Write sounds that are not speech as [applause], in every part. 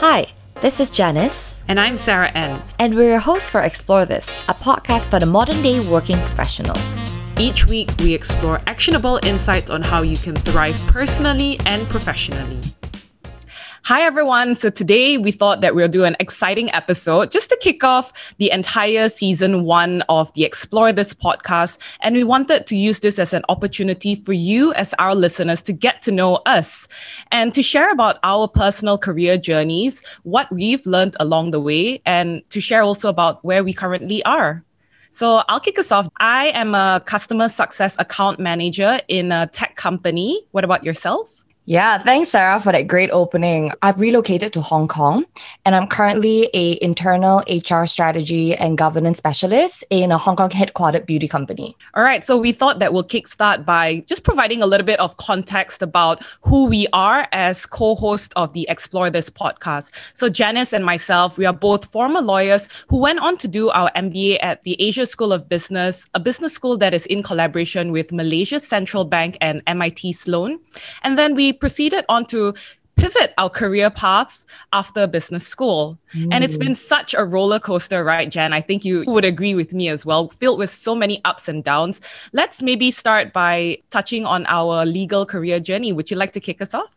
Hi, this is Janice. And I'm Sarah N. And we're your hosts for Explore This, a podcast for the modern day working professional. Each week, we explore actionable insights on how you can thrive personally and professionally. Hi, everyone. So today we thought that we'll do an exciting episode just to kick off the entire season one of the Explore This podcast. And we wanted to use this as an opportunity for you, as our listeners, to get to know us and to share about our personal career journeys, what we've learned along the way, and to share also about where we currently are. So I'll kick us off. I am a customer success account manager in a tech company. What about yourself? Yeah, thanks Sarah for that great opening. I've relocated to Hong Kong and I'm currently a internal HR strategy and governance specialist in a Hong Kong headquartered beauty company. All right, so we thought that we'll kickstart by just providing a little bit of context about who we are as co-host of the Explore This podcast. So Janice and myself, we are both former lawyers who went on to do our MBA at the Asia School of Business, a business school that is in collaboration with Malaysia Central Bank and MIT Sloan. And then we proceeded on to pivot our career paths after business school. Mm. And it's been mm. such a roller coaster ride, Jen. I think you would agree with me as well, filled with so many ups and downs. Let's maybe start by touching on our legal career journey. Would you like to kick us off?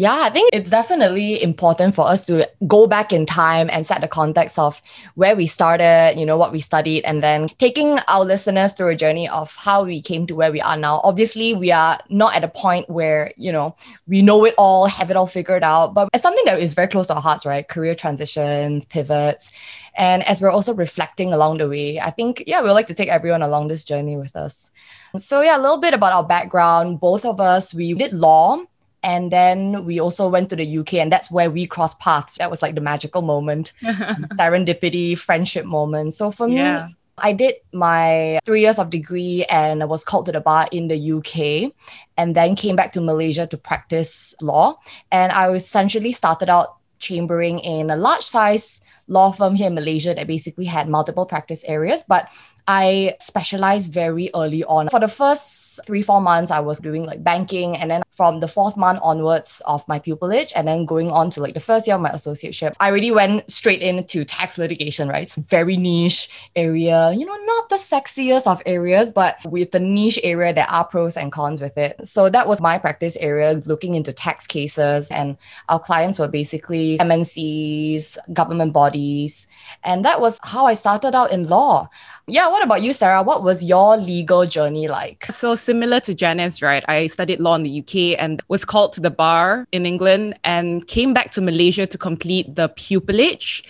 Yeah, I think it's definitely important for us to go back in time and set the context of where we started, you know, what we studied, and then taking our listeners through a journey of how we came to where we are now. Obviously, we are not at a point where, you know, we know it all, have it all figured out, but it's something that is very close to our hearts, right? Career transitions, pivots. And as we're also reflecting along the way, I think, yeah, we'd like to take everyone along this journey with us. So, yeah, a little bit about our background. Both of us, we did law and then we also went to the UK, and that's where we crossed paths. That was like the magical moment, [laughs] serendipity, friendship moment. So for yeah. me, I did my three years of degree and I was called to the bar in the UK and then came back to Malaysia to practice law. And I essentially started out chambering in a large size law firm here in Malaysia that basically had multiple practice areas. But I specialized very early on. For the first three, four months, I was doing like banking. And then from the fourth month onwards of my pupillage, and then going on to like the first year of my associateship, I really went straight into tax litigation, right? It's very niche area, you know, not the sexiest of areas, but with the niche area, there are pros and cons with it. So that was my practice area, looking into tax cases. And our clients were basically MNCs, government bodies. And that was how I started out in law. Yeah, what about you, Sarah? What was your legal journey like? So, similar to Janice, right? I studied law in the UK and was called to the bar in England and came back to Malaysia to complete the pupillage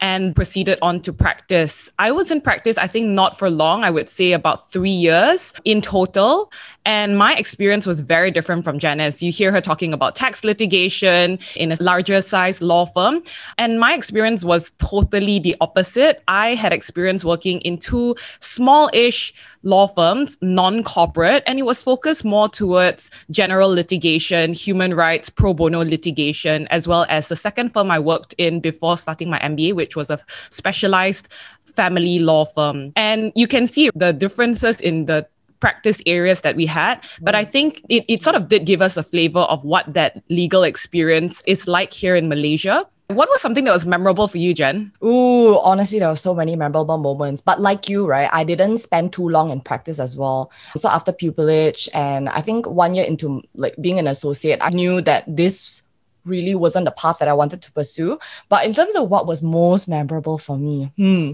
and proceeded on to practice. I was in practice, I think not for long, I would say about three years in total. And my experience was very different from Janice. You hear her talking about tax litigation in a larger size law firm. And my experience was totally the opposite. I had experience working in two small ish law firms, non corporate, and it was focused more towards general litigation, human rights, pro bono litigation, as well as the second firm I worked in before starting my MBA, which was a specialized family law firm. And you can see the differences in the practice areas that we had. But I think it, it sort of did give us a flavor of what that legal experience is like here in Malaysia. What was something that was memorable for you, Jen? Ooh, honestly, there were so many memorable moments. But like you, right, I didn't spend too long in practice as well. So after pupillage, and I think one year into like being an associate, I knew that this really wasn't the path that I wanted to pursue. But in terms of what was most memorable for me, hmm,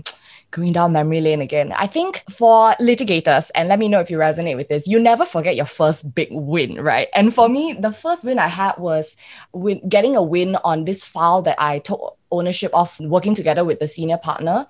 going down memory lane again. I think for litigators, and let me know if you resonate with this, you never forget your first big win, right? And for me, the first win I had was win- getting a win on this file that I took ownership of working together with the senior partner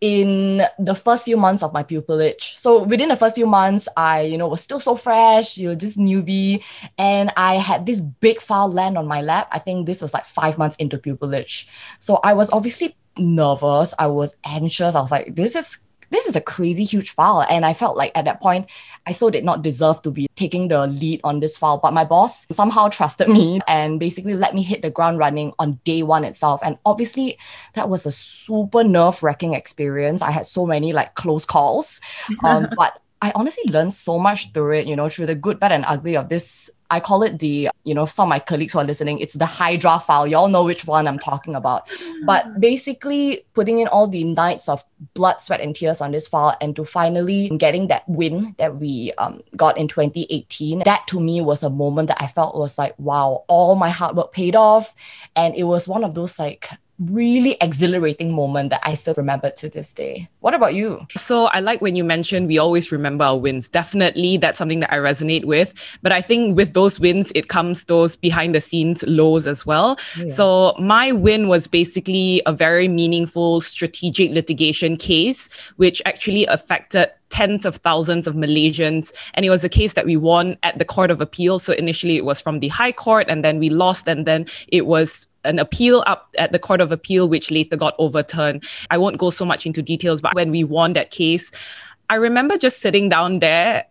in the first few months of my pupillage. So within the first few months, I, you know, was still so fresh, you're just newbie. And I had this big file land on my lap. I think this was like five months into pupillage. So I was obviously nervous. I was anxious. I was like, this is this is a crazy huge file. And I felt like at that point, I so did not deserve to be taking the lead on this file. But my boss somehow trusted me and basically let me hit the ground running on day one itself. And obviously, that was a super nerve wracking experience. I had so many like close calls. [laughs] Um, but I honestly learned so much through it, you know, through the good, bad, and ugly of this I call it the, you know, some of my colleagues who are listening, it's the Hydra file. You all know which one I'm talking about. But basically, putting in all the nights of blood, sweat, and tears on this file, and to finally getting that win that we um, got in 2018, that to me was a moment that I felt was like, wow, all my hard work paid off. And it was one of those like really exhilarating moment that I still remember to this day. What about you? So I like when you mentioned we always remember our wins. Definitely that's something that I resonate with. But I think with those wins, it comes those behind the scenes lows as well. Yeah. So my win was basically a very meaningful strategic litigation case, which actually affected tens of thousands of Malaysians. And it was a case that we won at the Court of Appeal. So initially it was from the High Court and then we lost and then it was an appeal up at the Court of Appeal, which later got overturned. I won't go so much into details, but when we won that case, I remember just sitting down there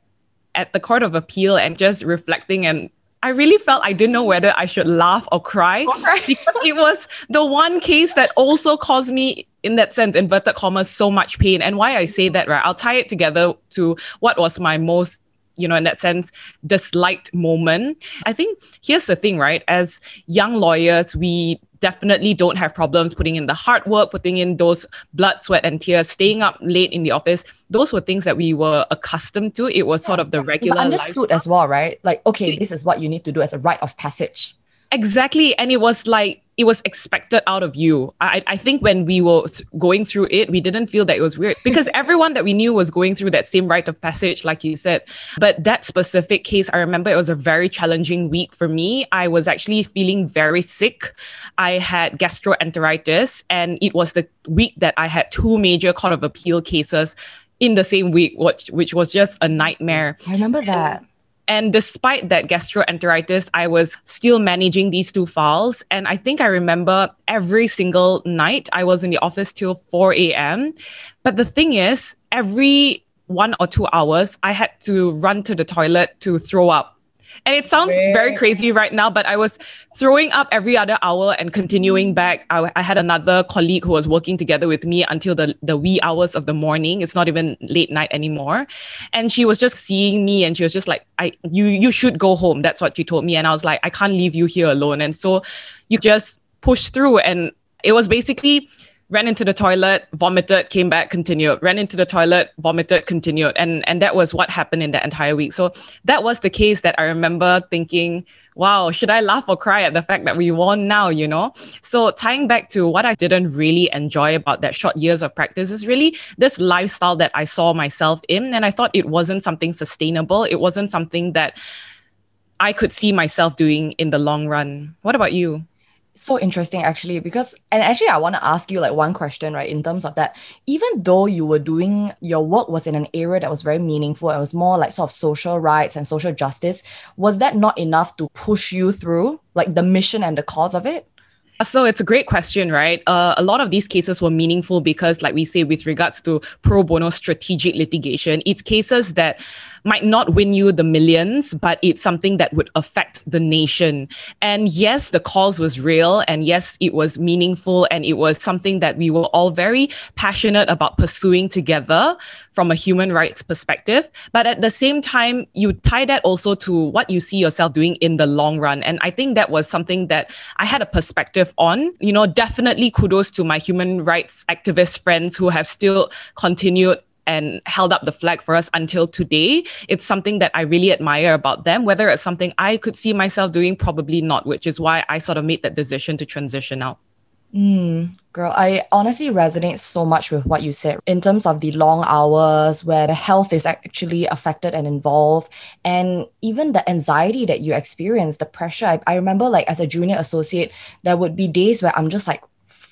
at the Court of Appeal and just reflecting and I really felt I didn't know whether I should laugh or cry [laughs] because it was the one case that also caused me, in that sense, inverted commas, so much pain. And why I say that, right? I'll tie it together to what was my most you know, in that sense, disliked moment. I think here's the thing, right? As young lawyers, we definitely don't have problems putting in the hard work, putting in those blood, sweat, and tears, staying up late in the office. Those were things that we were accustomed to. It was sort of the regular. But understood as well, right? Like, okay, this is what you need to do as a rite of passage. Exactly. And it was like, it was expected out of you. I, I think when we were going through it, we didn't feel that it was weird because [laughs] everyone that we knew was going through that same rite of passage, like you said. But that specific case, I remember it was a very challenging week for me. I was actually feeling very sick. I had gastroenteritis, and it was the week that I had two major Court of Appeal cases in the same week, which, which was just a nightmare. I remember that. And and despite that gastroenteritis, I was still managing these two files. And I think I remember every single night I was in the office till 4 a.m. But the thing is, every one or two hours, I had to run to the toilet to throw up and it sounds very crazy right now, but I was throwing up every other hour and continuing back. I, I, had another colleague who was working together with me until the, the wee hours of the morning. It's not even late night anymore. And she was just seeing me and she was just like, I you you should go home. That's what she told me. And I was like, I can't leave you here alone. And so you just push through. And it was basically ran into the toilet, vomited, came back, continued, ran into the toilet, vomited, continued. And, and that was what happened in that entire week. So that was the case that I remember thinking, wow, should I laugh or cry at the fact that we won now, you know? So tying back to what I didn't really enjoy about that short years of practice is really this lifestyle that I saw myself in. And I thought it wasn't something sustainable. It wasn't something that I could see myself doing in the long run. What about you? So interesting actually because and actually i want to ask you like one question right in terms of that even though you were doing your work was in an area that was very meaningful it was more like sort of social rights and social justice was that not enough to push you through like the mission and the cause of it so it's a great question, right? Uh, a lot of these cases were meaningful because, like we say, with regards to pro bono strategic litigation, it's cases that might not win you the millions, but it's something that would affect the nation. And yes, the cause was real. And yes, it was meaningful. And it was something that we were all very passionate about pursuing together from a human rights perspective. But at the same time, you tie that also to what you see yourself doing in the long run. And I think that was something that I had a perspective on. You know, definitely kudos to my human rights activist friends who have still continued and held up the flag for us until today. It's something that I really admire about them. Whether it's something I could see myself doing, probably not, which is why I sort of made that decision to transition out. Mm, girl, I honestly resonate so much with what you said in terms of the long hours where the health is actually affected and involved, and even the anxiety that you experience, the pressure. I, I remember, like, as a junior associate, there would be days where I'm just like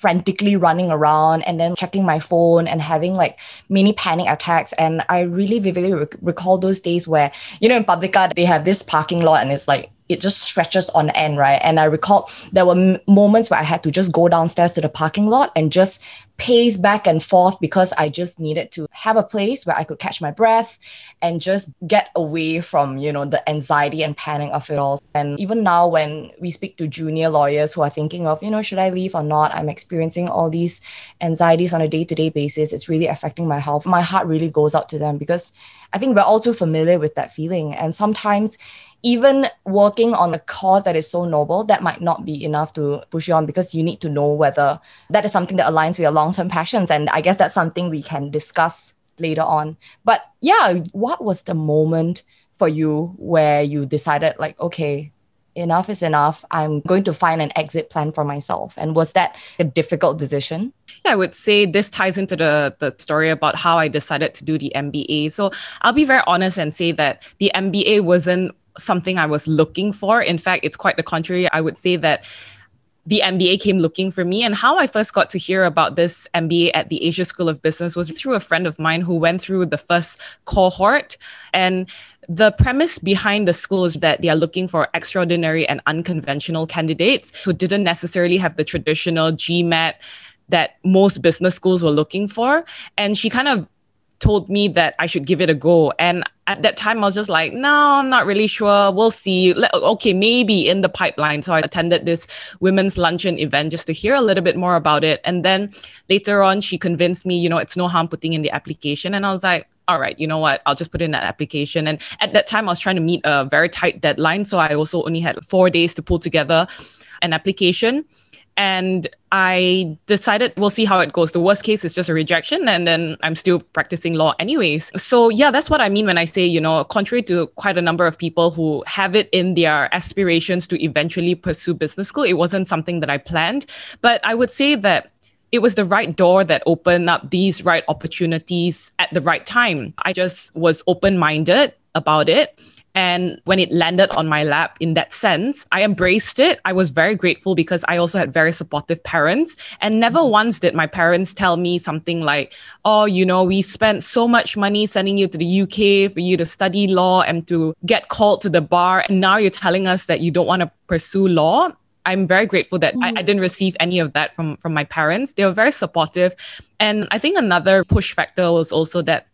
frantically running around and then checking my phone and having like mini panic attacks. And I really vividly rec- recall those days where, you know, in Publika, they have this parking lot and it's like it just stretches on end, right? And I recall there were moments where I had to just go downstairs to the parking lot and just pace back and forth because I just needed to have a place where I could catch my breath and just get away from, you know, the anxiety and panic of it all. And even now when we speak to junior lawyers who are thinking of, you know, should I leave or not? I'm experiencing all these anxieties on a day-to-day basis. It's really affecting my health. My heart really goes out to them because I think we're all too familiar with that feeling. And sometimes even working on a cause that is so noble, that might not be enough to push you on because you need to know whether that is something that aligns with your long term passions. And I guess that's something we can discuss later on. But yeah, what was the moment for you where you decided, like, okay, enough is enough. I'm going to find an exit plan for myself. And was that a difficult decision? Yeah, I would say this ties into the, the story about how I decided to do the MBA. So I'll be very honest and say that the MBA wasn't something I was looking for. In fact, it's quite the contrary. I would say that the MBA came looking for me. And how I first got to hear about this MBA at the Asia School of Business was through a friend of mine who went through the first cohort. And the premise behind the school is that they are looking for extraordinary and unconventional candidates who didn't necessarily have the traditional GMAT that most business schools were looking for. And she kind of told me that I should give it a go. And at that time, I was just like, no, I'm not really sure. We'll see. Okay, maybe in the pipeline. So I attended this women's luncheon event just to hear a little bit more about it. And then later on, she convinced me, you know, it's no harm putting in the application. And I was like, all right, you know what? I'll just put in that application. And at that time, I was trying to meet a very tight deadline. So I also only had four days to pull together an application. And I decided we'll see how it goes. The worst case is just a rejection, and then I'm still practicing law anyways. So, yeah, that's what I mean when I say, you know, contrary to quite a number of people who have it in their aspirations to eventually pursue business school, it wasn't something that I planned. But I would say that it was the right door that opened up these right opportunities at the right time. I just was open minded about it. And when it landed on my lap in that sense, I embraced it. I was very grateful because I also had very supportive parents. And never mm-hmm. once did my parents tell me something like, oh, you know, we spent so much money sending you to the UK for you to study law and to get called to the bar. And now you're telling us that you don't want to pursue law. I'm very grateful that. I, I, mm. didn't receive any of that from from my parents. They were very supportive, and I think another push factor was also that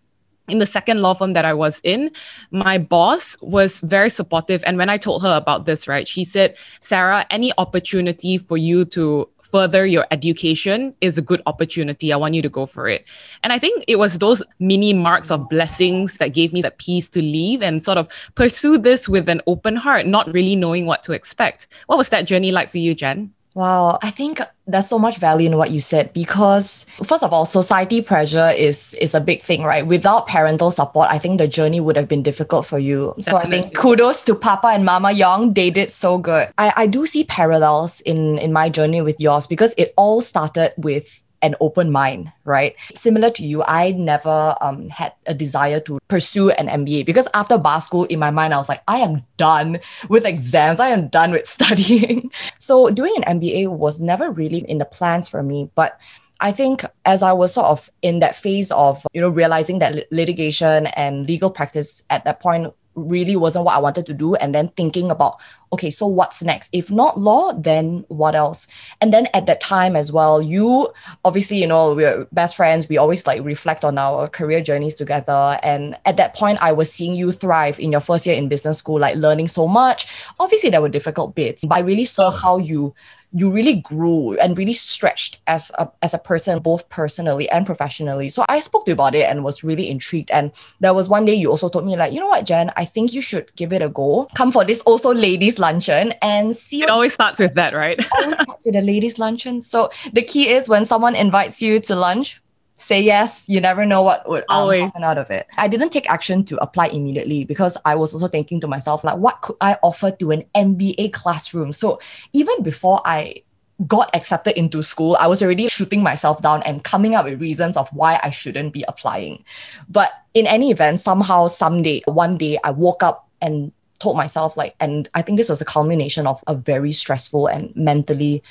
in the second law firm that I was in, my boss was very supportive. And when I told her about this, right, she said, Sarah, any opportunity for you to further your education is a good opportunity. I want you to go for it. And I think it was those mini marks of blessings that gave me that peace to leave and sort of pursue this with an open heart, not really knowing what to expect. What was that journey like for you, Jen? Wow, I think there's so much value in what you said because first of all, society pressure is is a big thing, right? Without parental support, I think the journey would have been difficult for you. So I think kudos to Papa and Mama Young. They did so good. I, I do see parallels in in my journey with yours because it all started with an open mind, right? Similar to you, I never um, had a desire to pursue an MBA because after bar school, in my mind, I was like, I am done with exams. I am done with [laughs] studying. so doing an MBA was never really in the plans for me. But I think as I was sort of in that phase of, you know, realizing that litigation and legal practice at that point really wasn't what I wanted to do. And then thinking about, okay, so what's next? If not law, then what else? And then at that time as well, you obviously, you know, we're best friends. We always like reflect on our career journeys together. And at that point, I was seeing you thrive in your first year in business school, like learning so much. Obviously, there were difficult bits, but I really saw how you you really grew and really stretched as a, as a person, both personally and professionally. So I spoke to you about it and was really intrigued. And there was one day you also told me, like, you know what, Jen, I think you should give it a go. Come for this also ladies' luncheon and see. It always starts with that, right? always starts with a ladies' luncheon. So the key is when someone invites you to lunch, say yes. You never know what would um, happen out of it. I didn't take action to apply immediately because I was also thinking to myself, like, what could I offer to an MBA classroom? So even before I got accepted into school, I was already shooting myself down and coming up with reasons of why I shouldn't be applying. But in any event, somehow, someday, one day, I woke up and told myself, like, and I think this was a culmination of a very stressful and mentally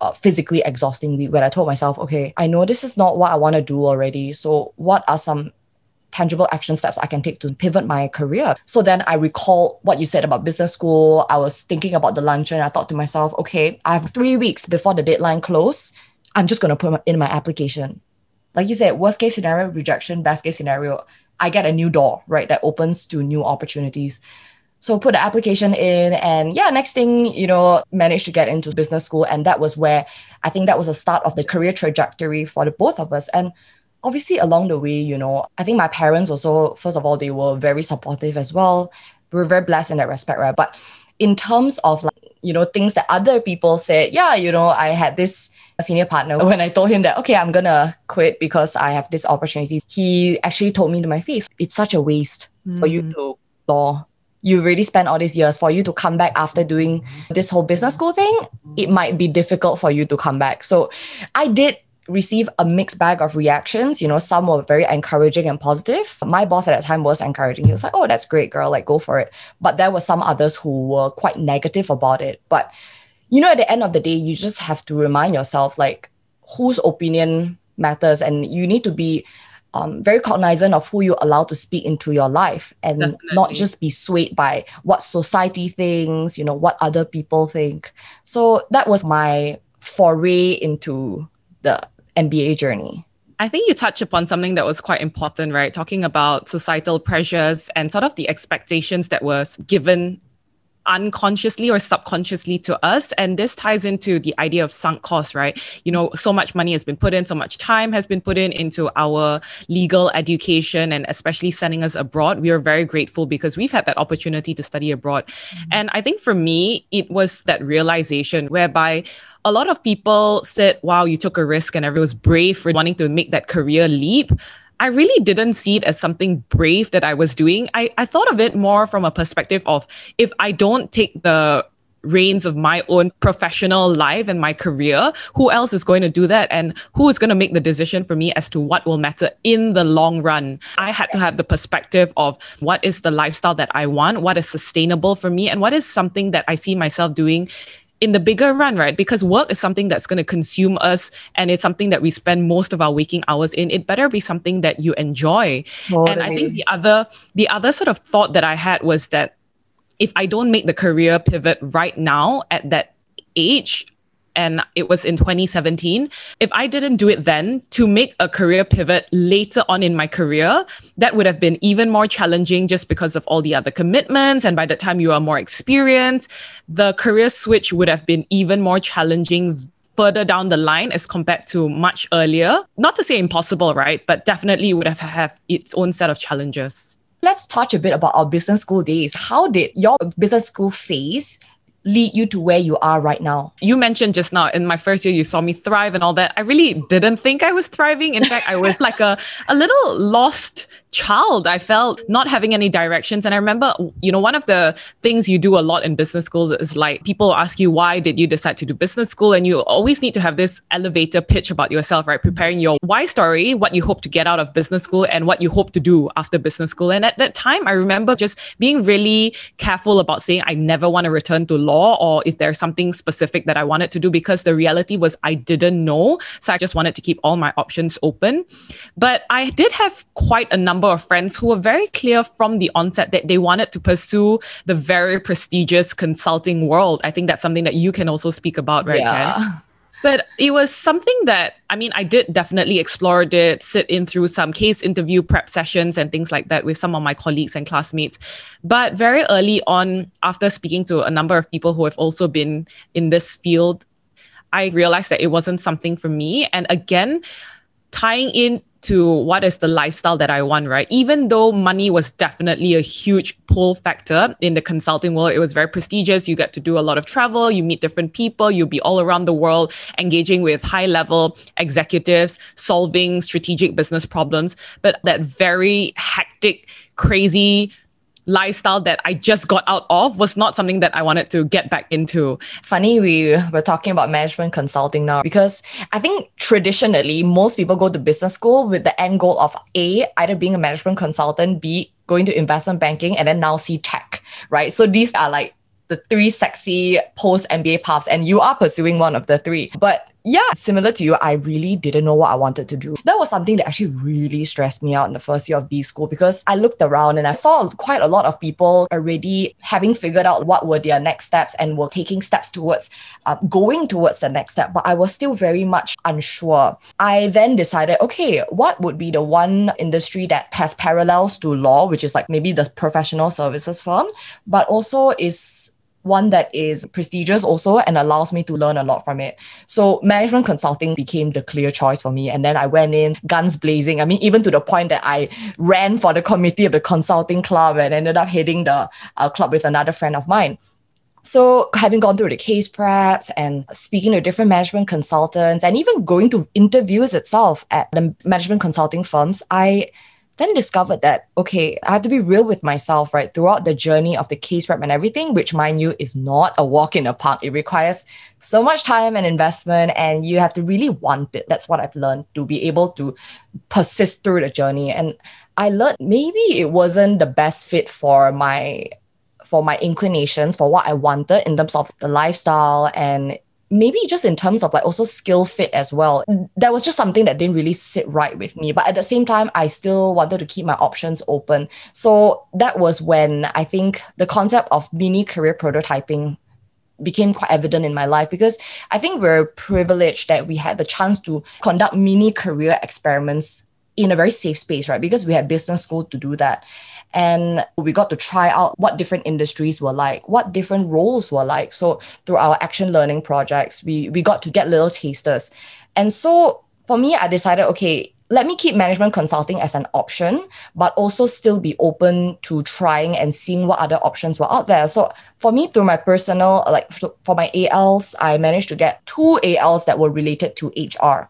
uh, physically exhausting week where I told myself, okay, I know this is not what I want to do already. So, what are some tangible action steps I can take to pivot my career? So then I recall what you said about business school. I was thinking about the luncheon. I thought to myself, okay, I have three weeks before the deadline close. I'm just going to put in my application. Like you said, worst case scenario, rejection, best case scenario, I get a new door, right? That opens to new opportunities. So put the application in and yeah, next thing, you know, managed to get into business school. And that was where I think that was the start of the career trajectory for the both of us. And obviously along the way, you know, I think my parents also, first of all, they were very supportive as well. we're very blessed in that respect, right? But in terms of like, you know, things that other people said, yeah, you know, I had this senior partner [laughs] when I told him that, okay, I'm gonna quit because I have this opportunity. He actually told me to my face, it's such a waste mm. for you mm. to law. You really spent all these years for you to come back after doing this whole business school thing. It might be difficult for you to come back. So I did receive a mixed bag of reactions. You know, some were very encouraging and positive. My boss at that time was encouraging. He was like, "Oh, that's great, girl. Like, go for it." But there were some others who were quite negative about it. But you know, at the end of the day, you just have to remind yourself, like, whose opinion matters, and you need to be um, very cognizant of who you allow to speak into your life and Definitely. not just be swayed by what society thinks, you know, what other people think. So that was my foray into the MBA journey? I think you touch upon something that was quite important, right? Talking about societal pressures and sort of the expectations that was given unconsciously or subconsciously to us. And this ties into the idea of sunk cost, right? You know, so much money has been put in, so much time has been put in into our legal education and especially sending us abroad. We are very grateful because we've had that opportunity to study abroad. Mm-hmm. And I think for me, it was that realization whereby a lot of people said, wow, you took a risk and everyone was brave for wanting to make that career leap. I really didn't see it as something brave that I was doing. I, I thought of it more from a perspective of if I don't take the reins of my own professional life and my career, who else is going to do that? And who is going to make the decision for me as to what will matter in the long run? I had to have the perspective of what is the lifestyle that I want, what is sustainable for me, and what is something that I see myself doing in the bigger run, right? Because work is something that's going to consume us and it's something that we spend most of our waking hours in. It better be something that you enjoy. Totally. And I think the other the other sort of thought that I had was that if I don't make the career pivot right now at that age, and it was in 2017. If I didn't do it then to make a career pivot later on in my career, that would have been even more challenging just because of all the other commitments. And by the time you are more experienced, the career switch would have been even more challenging further down the line as compared to much earlier. Not to say impossible, right? But definitely would have had its own set of challenges. Let's touch a bit about our business school days. How did your business school phase lead you to where you are right now? You mentioned just now in my first year, you saw me thrive and all that. I really didn't think I was thriving. In fact, I was [laughs] like a, a little lost child. I felt not having any directions. And I remember, you know, one of the things you do a lot in business schools is like people ask you, why did you decide to do business school? And you always need to have this elevator pitch about yourself, right? Preparing your why story, what you hope to get out of business school and what you hope to do after business school. And at that time, I remember just being really careful about saying, I never want to return to law or if there's something specific that I wanted to do because the reality was I didn't know. So I just wanted to keep all my options open. But I did have quite a number number of friends who were very clear from the onset that they wanted to pursue the very prestigious consulting world. I think that's something that you can also speak about, right, yeah. But it was something that, I mean, I did definitely explore it, sit in through some case interview prep sessions and things like that with some of my colleagues and classmates. But very early on, after speaking to a number of people who have also been in this field, I realized that it wasn't something for me. And again, tying in to what is the lifestyle that I want, right? Even though money was definitely a huge pull factor in the consulting world, it was very prestigious. You get to do a lot of travel, you meet different people, you'll be all around the world engaging with high level executives, solving strategic business problems. But that very hectic, crazy, lifestyle that I just got out of was not something that I wanted to get back into. Funny, we were talking about management consulting now because I think traditionally most people go to business school with the end goal of A, either being a management consultant, B, going to investment banking, and then now C tech, right? So these are like the three sexy post MBA paths, and you are pursuing one of the three. But yeah, similar to you, I really didn't know what I wanted to do. That was something that actually really stressed me out in the first year of B school because I looked around and I saw quite a lot of people already having figured out what were their next steps and were taking steps towards uh, going towards the next step. But I was still very much unsure. I then decided, okay, what would be the one industry that has parallels to law, which is like maybe the professional services firm, but also is one that is prestigious also and allows me to learn a lot from it. So management consulting became the clear choice for me. And then I went in guns blazing. I mean, even to the point that I ran for the committee of the consulting club and ended up heading the uh, club with another friend of mine. So, having gone through the case preps and speaking to different management consultants and even going to interviews itself at the management consulting firms, I then discovered that, okay, I have to be real with myself, right? Throughout the journey of the case prep and everything, which mind you is not a walk in the park. It requires so much time and investment, and you have to really want it. That's what I've learned to be able to persist through the journey. And I learned maybe it wasn't the best fit for my for my inclinations, for what I wanted in terms of the lifestyle and maybe just in terms of like also skill fit as well. That was just something that didn't really sit right with me. But at the same time i still wanted to keep my options open. So that was when i think the concept of mini career prototyping became quite evident in my life because i think we're privileged that we had the chance to conduct mini career experiments in a very safe space right? Because we had business school to do that and we got to try out what different industries were like what different roles were like so through our action learning projects we we got to get little tasters and so for me i decided okay let me keep management consulting as an option, but also still be open to trying and seeing what other options were out there. So for me, through my personal, like for my ALs, I managed to get two ALs that were related to HR.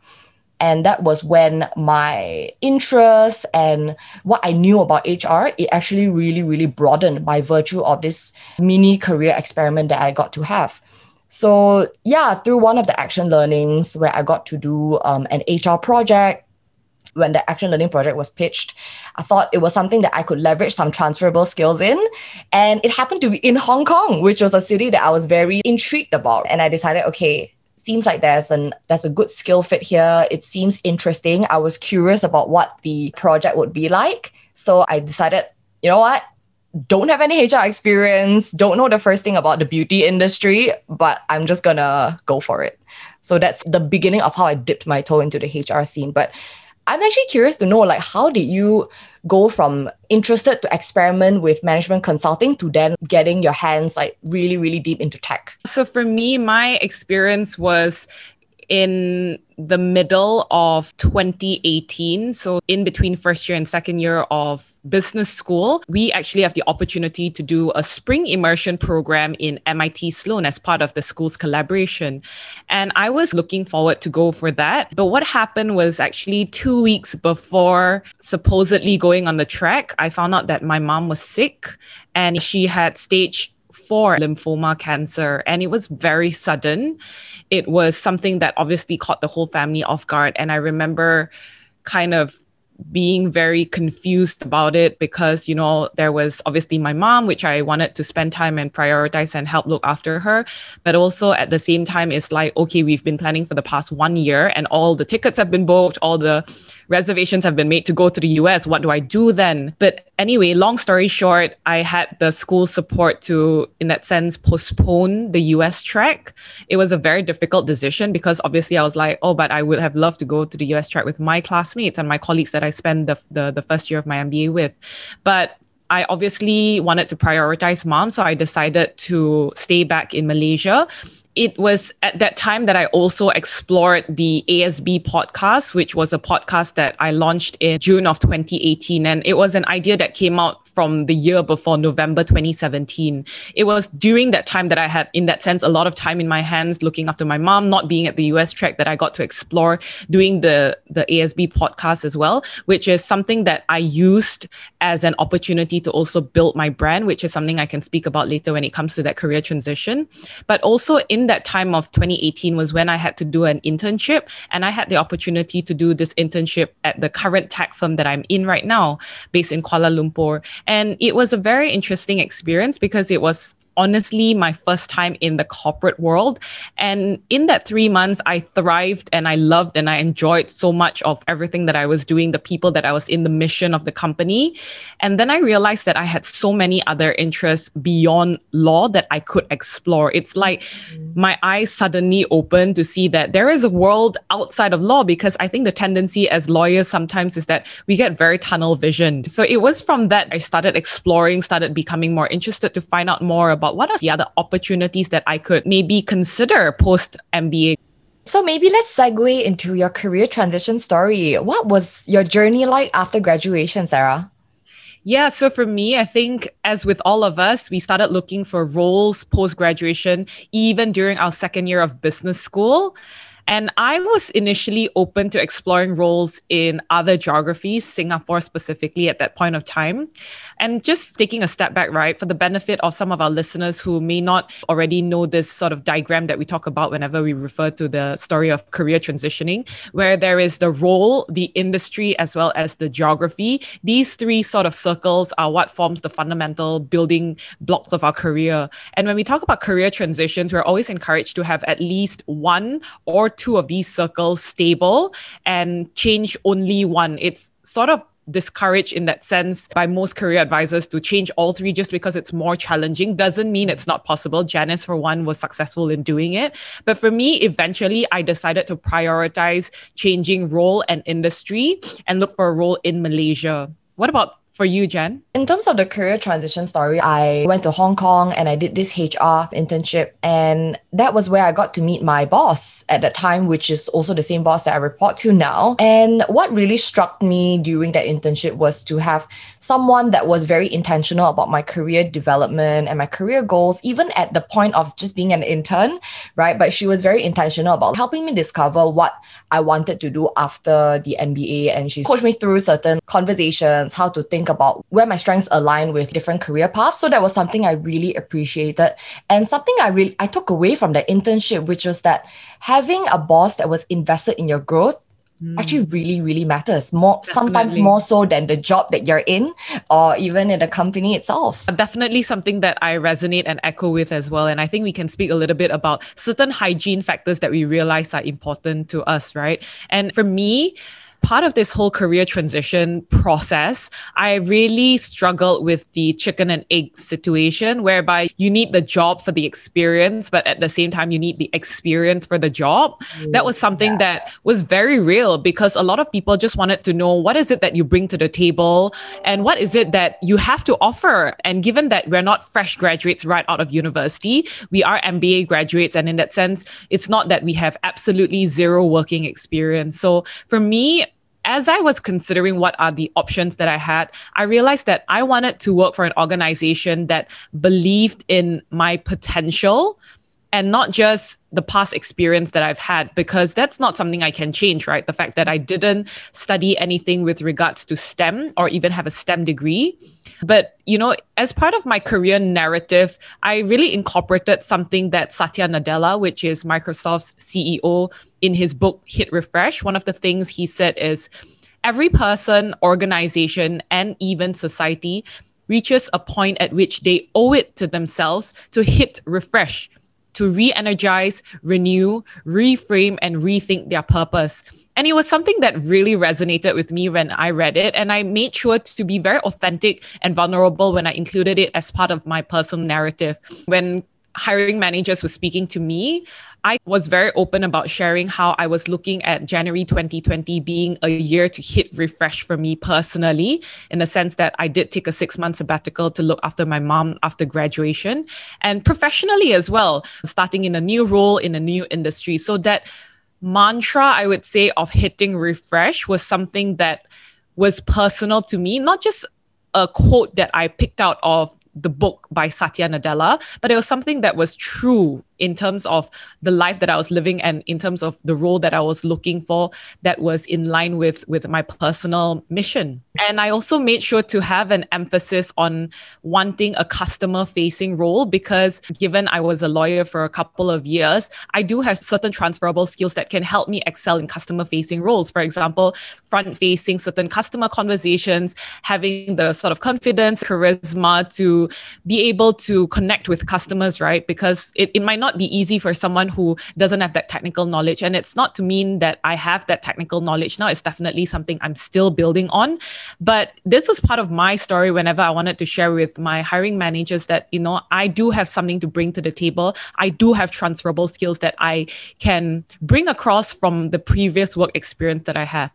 And that was when my interest and what I knew about HR, it actually really, really broadened by virtue of this mini career experiment that I got to have. So, yeah, through one of the action learnings where I got to do um, an HR project, when the action learning project was pitched, I thought it was something that I could leverage some transferable skills in. And it happened to be in Hong Kong, which was a city that I was very intrigued about. And I decided, okay, seems like there's an there's a good skill fit here. It seems interesting. I was curious about what the project would be like. So I decided, you know what? Don't have any HR experience, don't know the first thing about the beauty industry, but I'm just gonna go for it. So that's the beginning of how I dipped my toe into the HR scene. But I'm actually curious to know like how did you go from interested to experiment with management consulting to then getting your hands like really really deep into tech? So for me my experience was in the middle of 2018. So, in between first year and second year of business school, we actually have the opportunity to do a spring immersion program in MIT Sloan as part of the school's collaboration. And I was looking forward to go for that. But what happened was actually two weeks before supposedly going on the track, I found out that my mom was sick and she had stage four lymphoma cancer. And it was very sudden it was something that obviously caught the whole family off guard. And I remember kind of being very confused about it because you know there was obviously my mom which i wanted to spend time and prioritize and help look after her. But also at the same time it's like okay we've been planning for the past one year and all the tickets have been booked all the reservations have been made to go to the US. What do I do then? But anyway, long story short, I had the school support to, in that sense, postpone the US track. It was a very difficult decision because obviously I was like, oh, but I would have loved to go to the US track with my classmates and my colleagues that I spent the, the, the first year of my MBA with. But I obviously wanted to prioritize mom, so I decided to stay back in Malaysia it was at that time that I also explored the ASB podcast, which was a podcast that I launched in June of 2018. And it was an idea that came out from the year before November 2017. It was during that time that I had, in that sense, a lot of time in my hands looking after my mom, not being at the US track, that I got to explore doing the, the ASB podcast as well, which is something that I used as an opportunity to also build my brand, which is something I can speak about later when it comes to that career transition. But also in that time of 2018 was when I had to do an internship, and I had the opportunity to do this internship at the current tech firm that I'm in right now, based in Kuala Lumpur. And it was a very interesting experience because it was honestly my first time in the corporate world. And in that three months, I thrived and I loved and I enjoyed so much of everything that I was doing, the people that I was in, the mission of the company. And then I realized that I had so many other interests beyond law that I could explore. It's like mm-hmm. my eyes suddenly opened to see that there is a world outside of law because I think the tendency as lawyers sometimes is that we get very tunnel visioned. So it was from that I started exploring, started becoming more interested to find out more about about what are the other opportunities that I could maybe consider post MBA. So maybe let's segue into your career transition story. What was your journey like after graduation, Sarah? Yeah, so for me, I think as with all of us, we started looking for roles post graduation, even during our second year of business school. And I was initially open to exploring roles in other geographies, Singapore specifically at that point of time. And just taking a step back, right, for the benefit of some of our listeners who may not already know this sort of diagram that we talk about whenever we refer to the story of career transitioning, where there is the role, the industry, as well as the geography. These three sort of circles are what forms the fundamental building blocks of our career. And when we talk about career transitions, we're always encouraged to have at least one or two of these circles stable and change only one. It's sort of discouraged in that sense by most career advisors to change all three just because it's more challenging doesn't mean it's not possible. Janice, for one, was successful in doing it. But for me, eventually, I decided to prioritize changing role and industry and look for a role in Malaysia. What about for you, Jen? In terms of the career transition story, I went to Hong Kong and I did this HR internship. And that was where I got to meet my boss at that time, which is also the same boss that I report to now. And what really struck me during that internship was to have someone that was very intentional about my career development and my career goals, even at the point of just being an intern, right? But she was very intentional about helping me discover what I wanted to do after the MBA. And she coached me through certain conversations, how to think about where my strengths align with different career paths. So that was something I really appreciated and something I really I took away from the internship, which was that having a boss that was invested in your growth Mm. actually really really matters more definitely. sometimes more so than the job that you're in or even in the company itself definitely something that i resonate and echo with as well and i think we can speak a little bit about certain hygiene factors that we realize are important to us right and for me part of this whole career transition process, I really struggled with the chicken and egg situation whereby you need the job for the experience, but at the same time, you need the experience for the job. Mm, that was something yeah. that was very real because a lot of people just wanted to know what is it that you bring to the table and what is it that you have to offer. And given that we're not fresh graduates right out of university, we are MBA graduates. And in that sense, it's not that we have absolutely zero working experience. So for me, as I was considering what are the options that I had, I realized that I wanted to work for an organization that believed in my potential and not just the past experience that I've had, because that's not something I can change, right? The fact that I didn't study anything with regards to STEM or even have a STEM degree. But, you know, as part of my career narrative, I really incorporated something that Satya Nadella, which is Microsoft's CEO, in his book Hit Refresh, one of the things he said is every person, organization, and even society reaches a point at which they owe it to themselves to hit refresh to re energize, renew, reframe, and rethink their purpose. And it was something that really resonated with me when I read it. And I made sure to be very authentic and vulnerable when I included it as part of my personal narrative. When hiring managers were speaking to me, I was very open about sharing how I was looking at January 2020 being a year to hit refresh for me personally, in the sense that I did take a six month sabbatical to look after my mom after graduation and professionally as well, starting in a new role in a new industry. So that mantra, I would say, of hitting refresh was something that was personal to me, not just a quote that I picked out of the book by Satya Nadella, but it was something that was true in terms of the life that I was living and in terms of the role that I was looking for that was in line with with my personal mission. And I also made sure to have an emphasis on wanting a customer facing role because given I was a lawyer for a couple of years, I do have certain transferable skills that can help me excel in customer facing roles. For example, front facing certain customer conversations, having the sort of confidence, charisma to be able to connect with customers, right? Because it, it might not not be easy for someone who doesn't have that technical knowledge. And it's not to mean that I have that technical knowledge now. It's definitely something I'm still building on. But this was part of my story whenever I wanted to share with my hiring managers that, you know, I do have something to bring to the table. I do have transferable skills that I can bring across from the previous work experience that I have.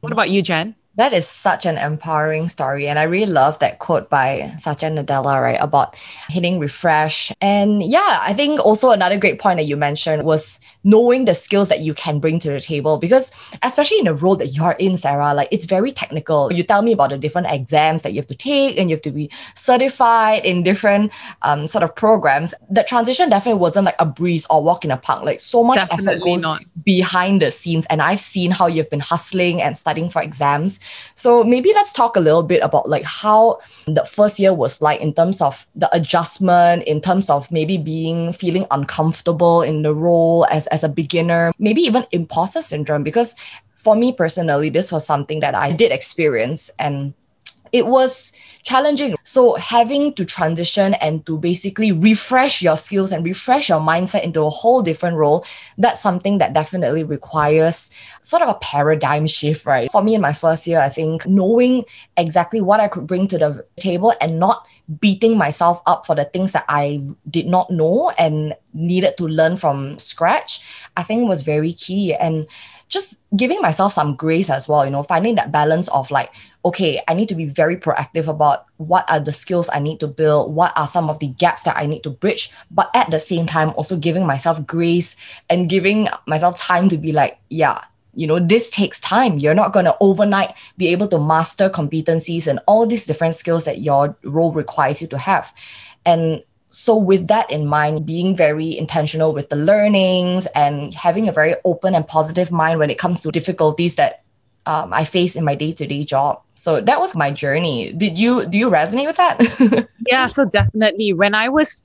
What about you, Jen? That is such an empowering story. And I really love that quote by Satya Nadella, right? About hitting refresh. And yeah, I think also another great point that you mentioned was knowing the skills that you can bring to the table. Because especially in the role that you are in, Sarah, like it's very technical. You tell me about the different exams that you have to take and you have to be certified in different um, sort of programs. The transition definitely wasn't like a breeze or walk in a park. Like so much definitely effort goes not. behind the scenes. And I've seen how you've been hustling and studying for exams. So maybe let's talk a little bit about like how the first year was like in terms of the adjustment, in terms of maybe being feeling uncomfortable in the role as, as a beginner, maybe even imposter syndrome. Because for me personally, this was something that I did experience and it was challenging. So having to transition and to basically refresh your skills and refresh your mindset into a whole different role, that's something that definitely requires sort of a paradigm shift, right? For me in my first year, I think knowing exactly what I could bring to the table and not beating myself up for the things that I did not know and needed to learn from scratch, I think was very key. And just giving myself some grace as well, you know, finding that balance of like, okay, I need to be very proactive about what are the skills I need to build, what are some of the gaps that I need to bridge, but at the same time, also giving myself grace and giving myself time to be like, yeah, you know, this takes time. You're not going to overnight be able to master competencies and all these different skills that your role requires you to have. And so with that in mind being very intentional with the learnings and having a very open and positive mind when it comes to difficulties that um, i face in my day-to-day job. So that was my journey. Did you do you resonate with that? [laughs] Yeah so definitely. When i was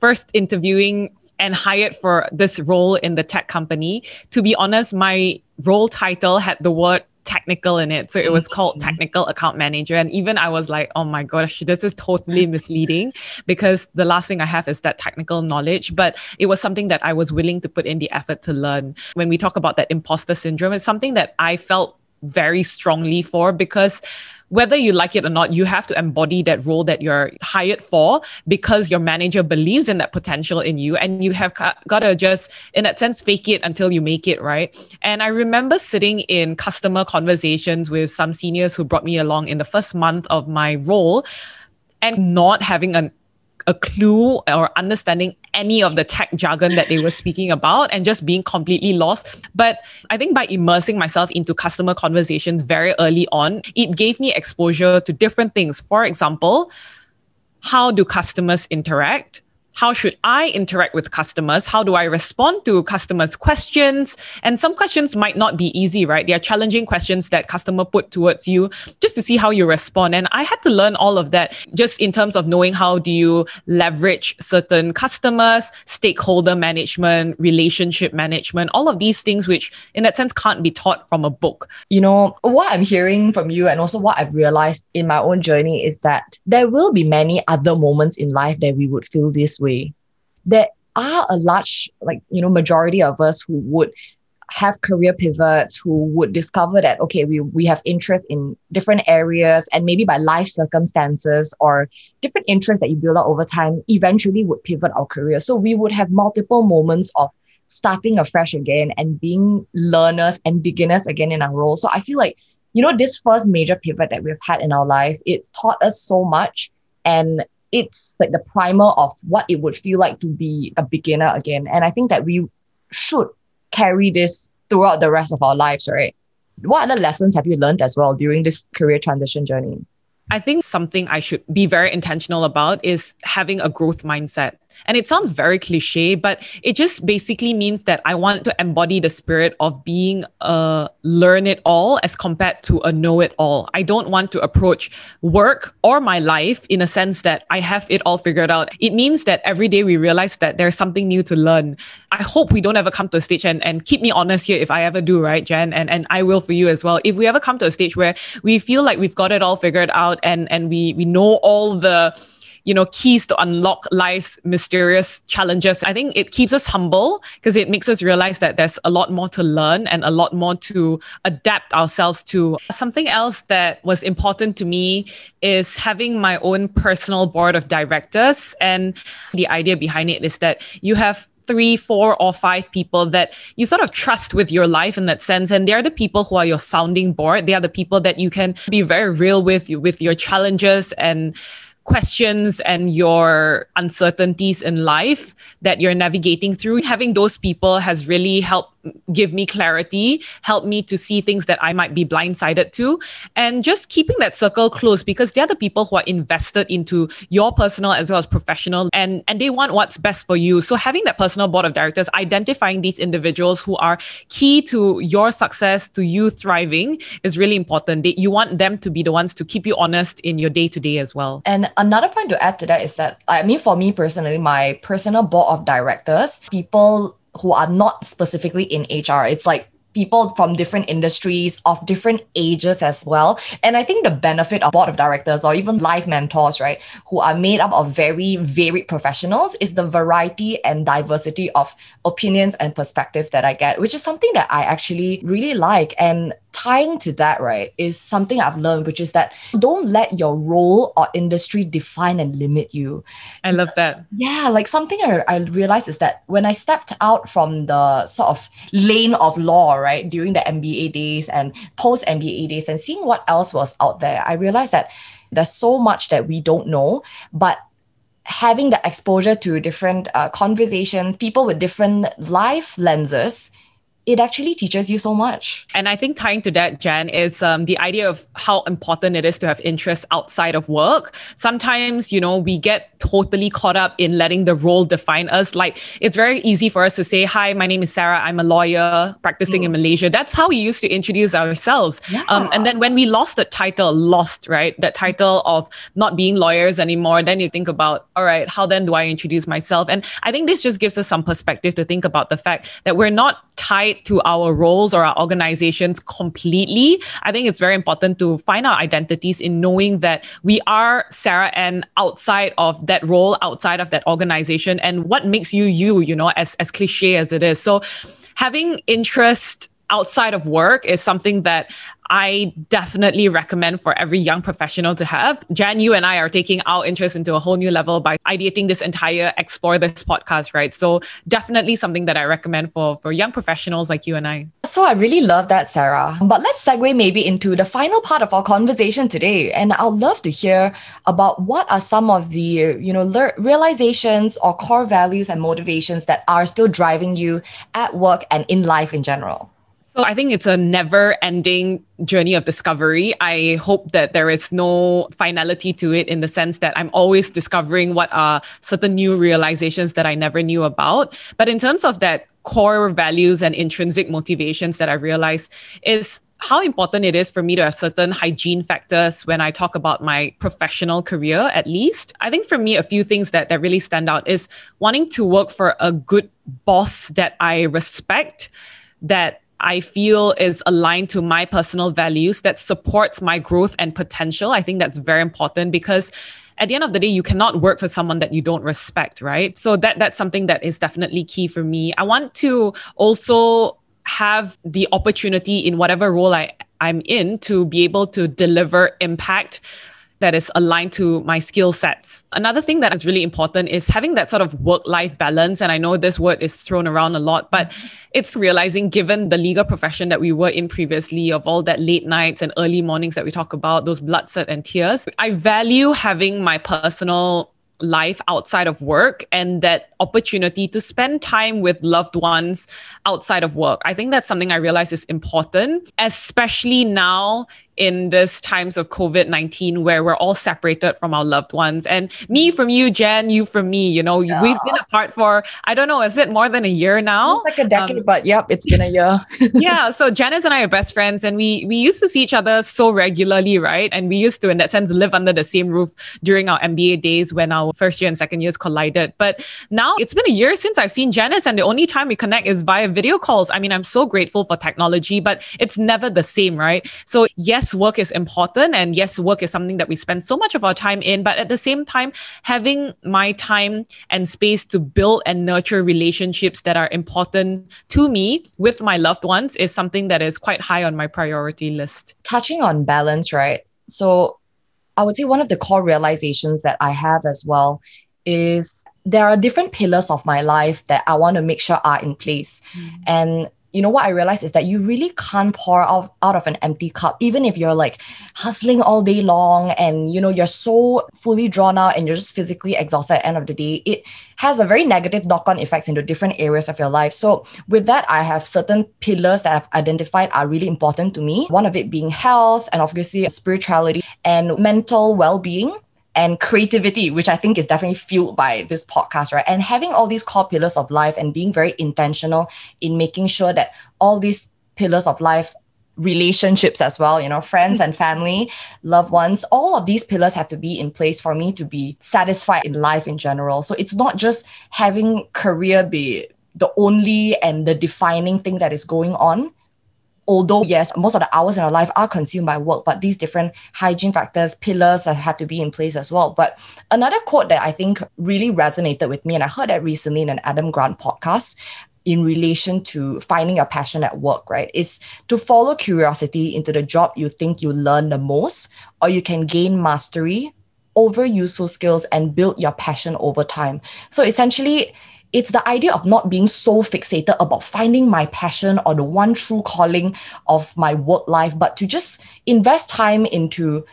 first interviewing and hired for this role in the tech company to be honest my role title had the word technical in it. So it was called mm-hmm. technical account manager. And even I was like, oh my gosh, this is totally misleading because the last thing I have is that technical knowledge. But it was something that I was willing to put in the effort to learn. When we talk about that imposter syndrome, it's something that I felt very strongly for because whether you like it or not, you have to embody that role that you're hired for because your manager believes in that potential in you. And you have got to just, in that sense, fake it until you make it, right? And I remember sitting in customer conversations with some seniors who brought me along in the first month of my role and not having an a clue or understanding any of the tech jargon that they were speaking about and just being completely lost. But I think by immersing myself into customer conversations very early on, it gave me exposure to different things. For example, how do customers interact? How should I interact with customers? How do I respond to customers' questions? And some questions might not be easy, right? They are challenging questions that customer put towards you just to see how you respond. And I had to learn all of that just in terms of knowing how do you leverage certain customers, stakeholder management, relationship management, all of these things which in that sense can't be taught from a book. You know, what I'm hearing from you and also what I've realized in my own journey is that there will be many other moments in life that we would feel this way way there are a large like you know majority of us who would have career pivots who would discover that okay we, we have interest in different areas and maybe by life circumstances or different interests that you build up over time eventually would pivot our career. So we would have multiple moments of starting afresh again and being learners and beginners again in our role. So i feel like you know this first major pivot that we've had in our life it's taught us so much and it's like the primer of what it would feel like to be a beginner again. And I think that we should carry this throughout the rest of our lives, right? What other lessons have you learned as well during this career transition journey? I think something I should be very intentional about is having a growth mindset. And it sounds very cliche, but it just basically means that I want to embody the spirit of being a learn it all as compared to a know it all. I don't want to approach work or my life in a sense that I have it all figured out. It means that every day we realize that there's something new to learn. I hope we don't ever come to a stage and, and keep me honest here if I ever do, right, Jen? And, and I will for you as well. If we ever come to a stage where we feel like we've got it all figured out and, and we, we know all the you know, keys to unlock life's mysterious challenges. I think it keeps us humble because it makes us realize that there's a lot more to learn and a lot more to adapt ourselves to. Something else that was important to me is having my own personal board of directors. And the idea behind it is that you have three, four, or five people that you sort of trust with your life in that sense. And they're the people who are your sounding board. They are the people that you can be very real with, with your challenges and questions and your uncertainties in life that you're navigating through. Having those people has really helped give me clarity, help me to see things that I might be blindsided to, and just keeping that circle close because they're the people who are invested into your personal as well as professional and, and they want what's best for you. So having that personal board of directors, identifying these individuals who are key to your success, to you thriving is really important. They, you want them to be the ones to keep you honest in your day to day as well. And another point to add to that is that, I mean, for me personally, my personal board of directors, people who are not specifically in HR. It's like people from different industries of different ages as well. And I think the benefit of board of directors or even life mentors, right, who are made up of very varied professionals is the variety and diversity of opinions and perspective that I get, which is something that I actually really like. And tying to that, right, is something I've learned, which is that don't let your role or industry define and limit you. I love that. Yeah, like something I, I realized is that when I stepped out from the sort of lane of law, right, during the MBA days and post MBA days and seeing what else was out there, I realized that there's so much that we don't know, but having the exposure to different uh, conversations, people with different life lenses it actually teaches you so much. And I think tying to that, Jan, is um, the idea of how important it is to have interests outside of work. Sometimes, you know, we get totally caught up in letting the role define us. Like it's very easy for us to say, Hi, my name is Sarah. I'm a lawyer practicing mm. in Malaysia. That's how we used to introduce ourselves. Yeah. Um, and then when we lost the title, lost, right? That title of not being lawyers anymore, then you think about, all right, how then do I introduce myself? And I think this just gives us some perspective to think about the fact that we're not tied to our roles or our organizations completely, I think it's very important to find our identities in knowing that we are Sarah and outside of that role, outside of that organization, and what makes you you, you know, as, as cliche as it is. So having interest outside of work is something that I definitely recommend for every young professional to have. Jan, you and I are taking our interest into a whole new level by ideating this entire Explore This podcast, right? So definitely something that I recommend for, for young professionals like you and I. So I really love that, Sarah. But let's segue maybe into the final part of our conversation today. And I'd love to hear about what are some of the, you know, le- realizations or core values and motivations that are still driving you at work and in life in general. So I think it's a never ending journey of discovery. I hope that there is no finality to it in the sense that I'm always discovering what are certain new realizations that I never knew about. But in terms of that core values and intrinsic motivations that I realize is how important it is for me to have certain hygiene factors when I talk about my professional career, at least. I think for me, a few things that, that really stand out is wanting to work for a good boss that I respect, that I feel is aligned to my personal values that supports my growth and potential. I think that's very important because at the end of the day, you cannot work for someone that you don't respect, right? So that that's something that is definitely key for me. I want to also have the opportunity in whatever role I, I'm in to be able to deliver impact that is aligned to my skill sets. Another thing that is really important is having that sort of work life balance. And I know this word is thrown around a lot, but it's realizing given the legal profession that we were in previously, of all that late nights and early mornings that we talk about, those blood, sweat, and tears, I value having my personal life outside of work and that opportunity to spend time with loved ones outside of work. I think that's something I realize is important, especially now in this times of COVID 19 where we're all separated from our loved ones. And me from you, Jen, you from me, you know, yeah. we've been apart for, I don't know, is it more than a year now? It's like a decade, um, but yep, it's been a year. [laughs] yeah. So Janice and I are best friends and we we used to see each other so regularly, right? And we used to, in that sense, live under the same roof during our MBA days when our first year and second years collided. But now it's been a year since I've seen Janice, and the only time we connect is via video calls. I mean, I'm so grateful for technology, but it's never the same, right? So yes, work is important. And yes, work is something that we spend so much of our time in. But at the same time, having my time and space to build and nurture relationships that are important to me with my loved ones is something that is quite high on my priority list. Touching on balance, right? So I would say one of the core realizations that I have as well is there are different pillars of my life that I want to make sure are in place. Mm. And you know what I realized is that you really can't pour out, out of an empty cup, even if you're like hustling all day long and you know you're so fully drawn out and you're just physically exhausted at the end of the day. It has a very negative knock-on effects into different areas of your life. So with that, I have certain pillars that I've identified are really important to me. One of it being health and obviously spirituality and mental well-being and creativity, which I think is definitely fueled by this podcast, right? And having all these core pillars of life and being very intentional in making sure that all these pillars of life relationships as well, you know, friends and family, loved ones, all of these pillars have to be in place for me to be satisfied in life in general. So it's not just having career be the only and the defining thing that is going on although yes, most of the hours in our life are consumed by work, but these different hygiene factors, pillars have to be in place as well. But another quote that I think really resonated with me, and I heard that recently in an Adam Grant podcast, in relation to finding a passion at work, right? Is to follow curiosity into the job you think you learn the most, or you can gain mastery over useful skills and build your passion over time. So essentially, it's the idea of not being so fixated about finding my passion or the one true calling of my work life, but to just invest time into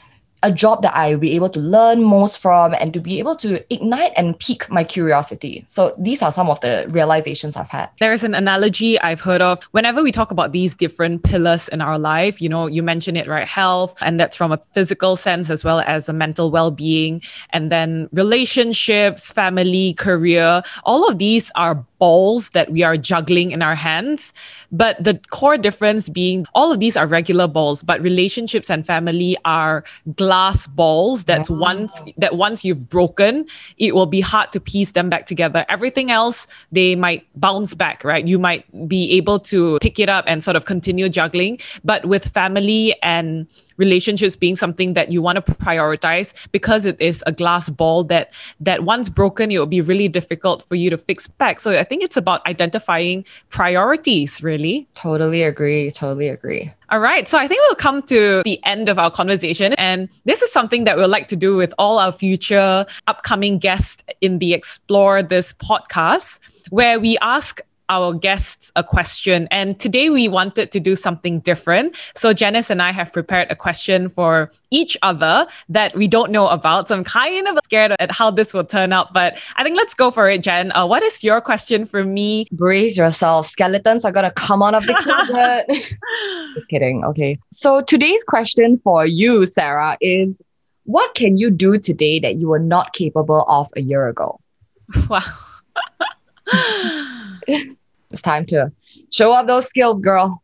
a job that I will be able to learn most from and to be able to ignite and pique my curiosity. So these are some of the realizations I've had. There's an analogy I've heard of whenever we talk about these different pillars in our life, you know, you mentioned it, right? Health, and that's from a physical sense as well as a mental well being. And then relationships, family, career, all of these are balls that we are juggling in our hands. But the core difference being all of these are regular balls, but relationships and family are glass balls that's wow. once that once you've broken, it will be hard to piece them back together. Everything else, they might bounce back, right? You might be able to pick it up and sort of continue juggling. But with family and relationships being something that you want to prioritize because it is a glass ball that that once broken it will be really difficult for you to fix back so i think it's about identifying priorities really totally agree totally agree all right. So I think we'll come to the end of our conversation. And this is something that we'd like to do with all our future upcoming guests in the Explore This podcast, where we ask our guests a question. And today we wanted to do something different. So Janice and I have prepared a question for each other that we don't know about. So I'm kind of scared at how this will turn out, but I think let's go for it, Jen. Uh, what is your question for me? Brace yourself. Skeletons are going to come out of the closet. [laughs] Kidding. Okay. So today's question for you, Sarah, is what can you do today that you were not capable of a year ago? [laughs] Wow. [laughs] it's time to show off those skills, girl.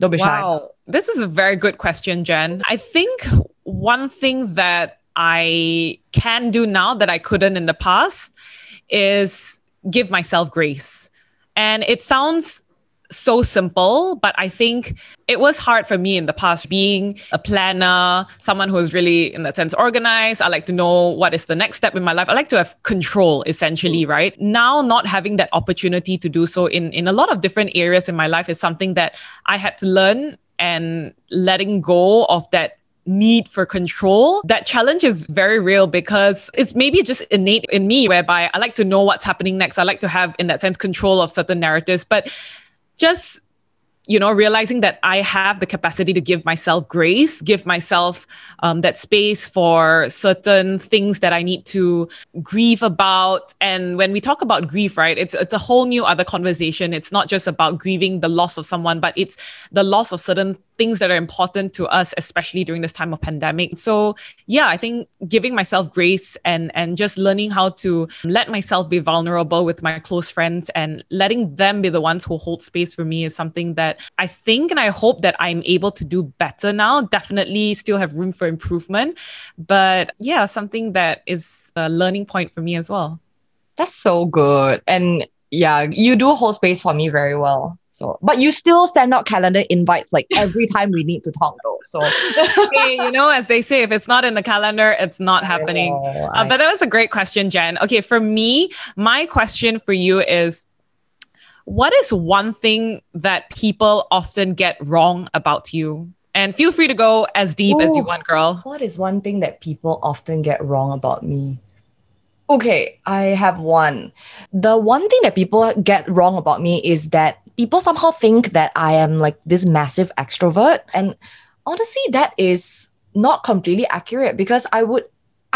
Don't be shy. Wow. This is a very good question, Jen. I think one thing that I can do now that I couldn't in the past is give myself grace. And it sounds so simple, but I think it was hard for me in the past being a planner, someone who's really, in that sense, organized. I like to know what is the next step in my life. I like to have control, essentially, mm. right? Now, not having that opportunity to do so in, in a lot of different areas in my life is something that I had to learn and letting go of that need for control, that challenge is very real because it's maybe just innate in me, whereby I like to know what's happening next. I like to have, in that sense, control of certain narratives. But just you know realizing that i have the capacity to give myself grace give myself um, that space for certain things that i need to grieve about. And when we talk about grief right it's it's a whole new other conversation. It's not just about grieving the loss of someone but it's the loss of certain things that are important to us especially during this time of pandemic. So yeah i think giving myself grace and and just learning how to let myself be vulnerable with my close friends and letting them be the ones who hold space for me is something that i think and i hope that i'm able to do better now. Definitely still have room for improvement but yeah something that is a learning point for me as well. That's so good. And yeah you do hold space for me very well so, but you still send out calendar invites like every time we need to talk though. So, [laughs] hey, you know, as they say, if it's not in the calendar, it's not happening. uh, but that was a great question, Jen. Okay, for me, my question for you is what is one thing that people often get wrong about you? And feel free to go as deep Ooh, as you want, girl. What is one thing that people often get wrong about me? Okay, I have one. The one thing that people get wrong about me is that people somehow think that I am like this massive extrovert. And honestly, that is not completely accurate because I would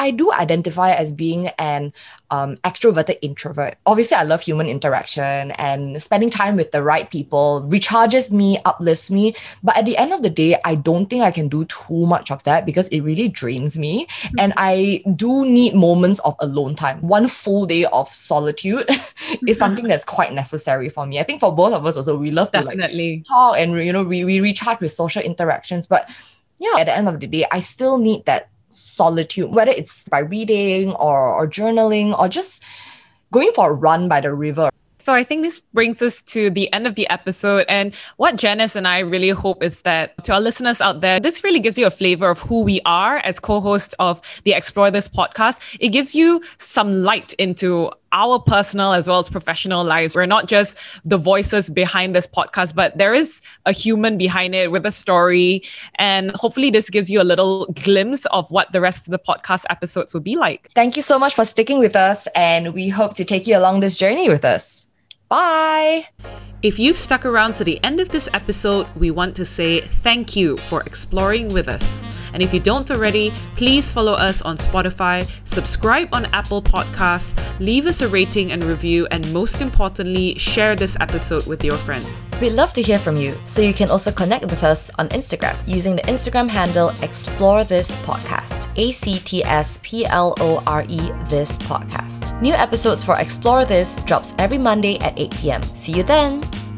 I do identify as being an um, extroverted introvert. Obviously, I love human interaction and spending time with the right people recharges me, uplifts me. But at the end of the day, I don't think I can do too much of that because it really drains me. Mm-hmm. And I do need moments of alone time. One full day of solitude [laughs] is something that's quite necessary for me. I think for both of us also, we love Definitely. to like talk and you know we, we recharge with social interactions. But yeah, at the end of the day, I still need that solitude, whether it's by reading or, or journaling or just going for a run by the river. So I think this brings us to the end of the episode. And what Janice and I really hope is that to our listeners out there, this really gives you a flavor of who we are as co-hosts of the Explore This podcast. It gives you some light into our personal as well as professional lives. We're not just the voices behind this podcast, but there is a human behind it with a story. And hopefully, this gives you a little glimpse of what the rest of the podcast episodes will be like. Thank you so much for sticking with us. And we hope to take you along this journey with us. Bye. If you've stuck around to the end of this episode, we want to say thank you for exploring with us. And if you don't already, please follow us on Spotify, subscribe on Apple Podcasts, leave us a rating and review, and most importantly, share this episode with your friends. We'd love to hear from you, so you can also connect with us on Instagram using the Instagram handle Explore This Podcast. A C T S P L O R E This Podcast. New episodes for Explore This drops every Monday at 8 p.m. See you then!